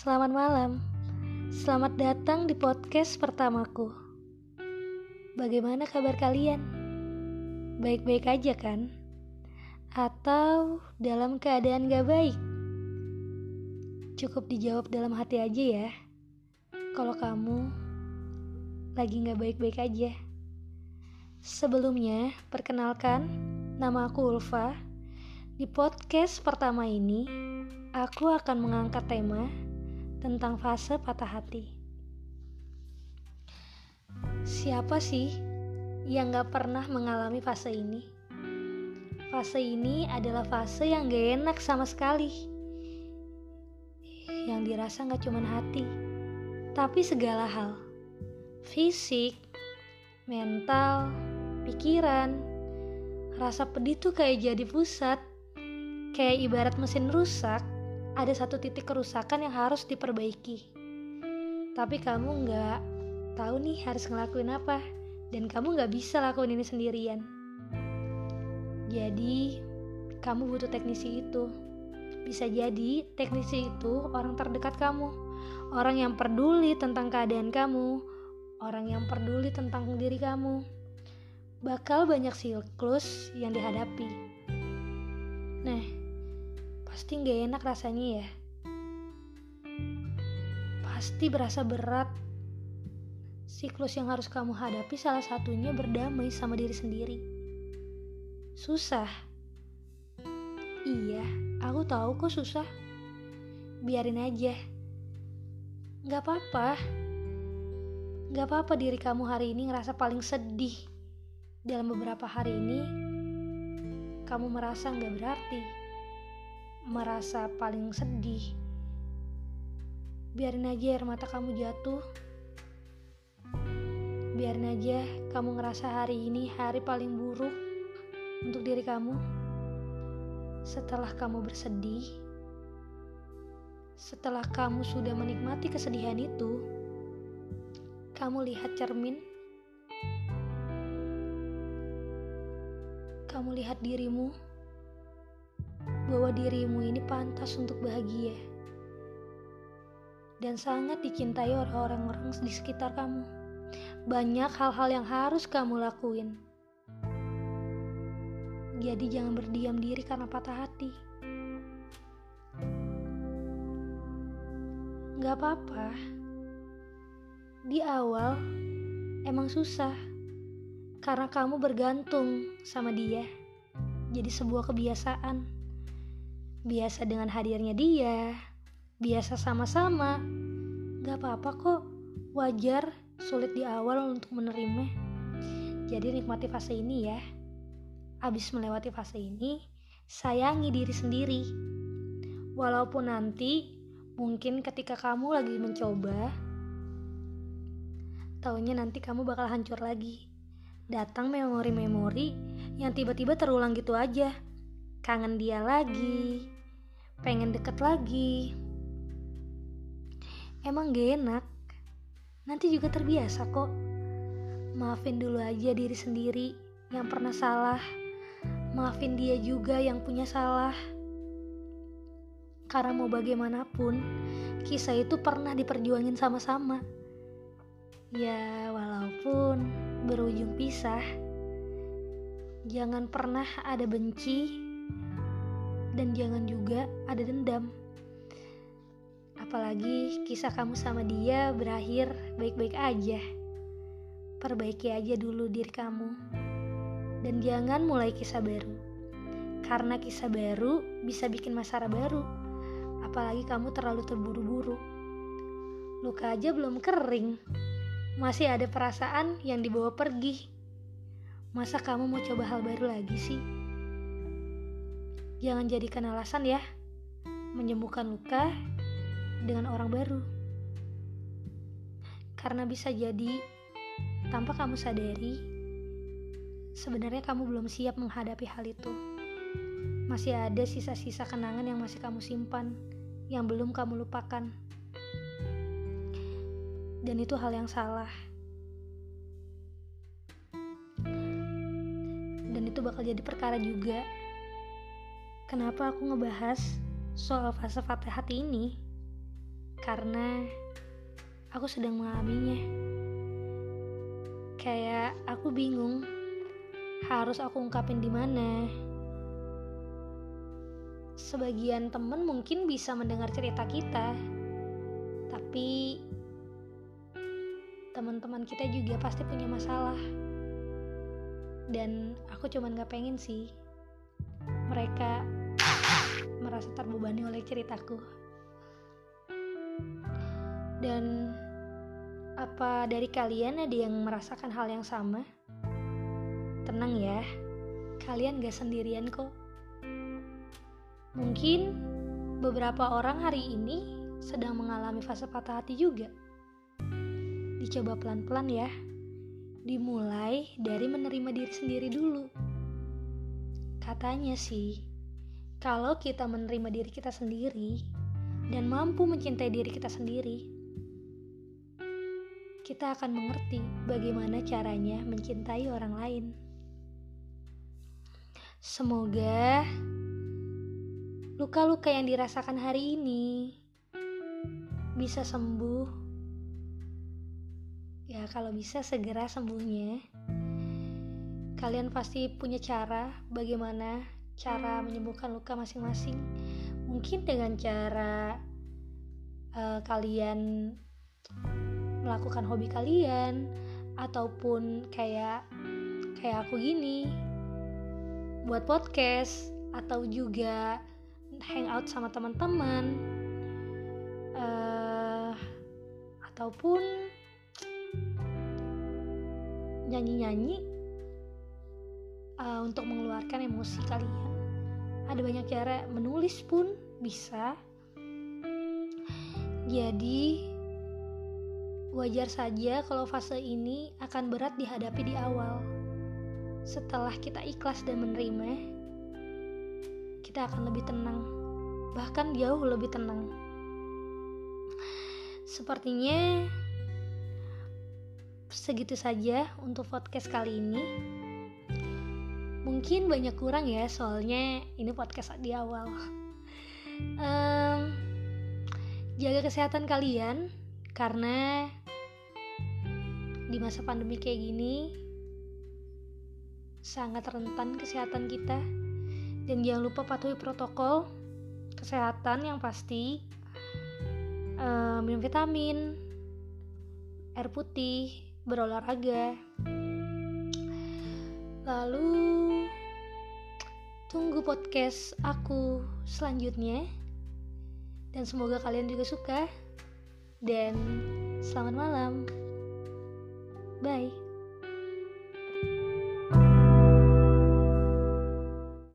Selamat malam. Selamat datang di podcast pertamaku. Bagaimana kabar kalian? Baik-baik aja kan? Atau dalam keadaan gak baik? Cukup dijawab dalam hati aja ya. Kalau kamu lagi gak baik-baik aja. Sebelumnya, perkenalkan, nama aku Ulfa. Di podcast pertama ini, aku akan mengangkat tema tentang fase patah hati. Siapa sih yang gak pernah mengalami fase ini? Fase ini adalah fase yang gak enak sama sekali. Yang dirasa gak cuma hati, tapi segala hal. Fisik, mental, pikiran, rasa pedih tuh kayak jadi pusat. Kayak ibarat mesin rusak, ada satu titik kerusakan yang harus diperbaiki. Tapi kamu nggak tahu nih harus ngelakuin apa, dan kamu nggak bisa lakuin ini sendirian. Jadi, kamu butuh teknisi itu. Bisa jadi teknisi itu orang terdekat kamu, orang yang peduli tentang keadaan kamu, orang yang peduli tentang diri kamu. Bakal banyak siklus yang dihadapi. Nah, Pasti gak enak rasanya ya. Pasti berasa berat. Siklus yang harus kamu hadapi salah satunya berdamai sama diri sendiri. Susah. Iya, aku tahu kok susah. Biarin aja. Gak apa-apa. Gak apa-apa diri kamu hari ini ngerasa paling sedih. Dalam beberapa hari ini, kamu merasa gak berarti merasa paling sedih, biarin aja air mata kamu jatuh. Biarin aja kamu ngerasa hari ini hari paling buruk untuk diri kamu. Setelah kamu bersedih, setelah kamu sudah menikmati kesedihan itu, kamu lihat cermin, kamu lihat dirimu bahwa dirimu ini pantas untuk bahagia dan sangat dicintai oleh orang-orang di sekitar kamu. Banyak hal-hal yang harus kamu lakuin. Jadi jangan berdiam diri karena patah hati. Gak apa-apa. Di awal emang susah karena kamu bergantung sama dia. Jadi sebuah kebiasaan biasa dengan hadirnya dia, biasa sama-sama. Gak apa-apa kok, wajar sulit di awal untuk menerima. Jadi nikmati fase ini ya. Abis melewati fase ini, sayangi diri sendiri. Walaupun nanti mungkin ketika kamu lagi mencoba, taunya nanti kamu bakal hancur lagi. Datang memori-memori yang tiba-tiba terulang gitu aja kangen dia lagi, pengen deket lagi. Emang gak enak, nanti juga terbiasa kok. Maafin dulu aja diri sendiri yang pernah salah. Maafin dia juga yang punya salah. Karena mau bagaimanapun, kisah itu pernah diperjuangin sama-sama. Ya, walaupun berujung pisah, jangan pernah ada benci dan jangan juga ada dendam. Apalagi kisah kamu sama dia berakhir baik-baik aja. Perbaiki aja dulu diri kamu. Dan jangan mulai kisah baru. Karena kisah baru bisa bikin masalah baru. Apalagi kamu terlalu terburu-buru. Luka aja belum kering. Masih ada perasaan yang dibawa pergi. Masa kamu mau coba hal baru lagi sih? Jangan jadikan alasan ya menyembuhkan luka dengan orang baru. Karena bisa jadi tanpa kamu sadari, sebenarnya kamu belum siap menghadapi hal itu. Masih ada sisa-sisa kenangan yang masih kamu simpan, yang belum kamu lupakan. Dan itu hal yang salah. Dan itu bakal jadi perkara juga Kenapa aku ngebahas soal fase patah hati ini? karena aku sedang mengalaminya. Kayak aku bingung harus aku ungkapin di mana. Sebagian temen mungkin bisa mendengar cerita kita, tapi teman-teman kita juga pasti punya masalah. Dan aku cuman gak pengen sih mereka merasa terbebani oleh ceritaku. Dan apa dari kalian ada yang merasakan hal yang sama? Tenang ya, kalian gak sendirian kok. Mungkin beberapa orang hari ini sedang mengalami fase patah hati juga. Dicoba pelan-pelan ya. Dimulai dari menerima diri sendiri dulu. Katanya sih, kalau kita menerima diri kita sendiri dan mampu mencintai diri kita sendiri, kita akan mengerti bagaimana caranya mencintai orang lain. Semoga luka-luka yang dirasakan hari ini bisa sembuh. Ya, kalau bisa segera sembuhnya. Kalian pasti punya cara bagaimana cara menyembuhkan luka masing-masing. Mungkin dengan cara uh, kalian melakukan hobi kalian ataupun kayak kayak aku gini buat podcast atau juga hangout sama teman-teman uh, ataupun nyanyi-nyanyi uh, untuk mengeluarkan emosi kalian ada banyak cara menulis pun bisa jadi Wajar saja kalau fase ini akan berat dihadapi di awal. Setelah kita ikhlas dan menerima, kita akan lebih tenang, bahkan jauh lebih tenang. Sepertinya segitu saja untuk podcast kali ini. Mungkin banyak kurang ya, soalnya ini podcast di awal. Um, jaga kesehatan kalian karena di masa pandemi kayak gini sangat rentan kesehatan kita. Dan jangan lupa patuhi protokol kesehatan yang pasti. Uh, minum vitamin air putih berolahraga. Lalu tunggu podcast aku selanjutnya. Dan semoga kalian juga suka. Dan selamat malam. Bye.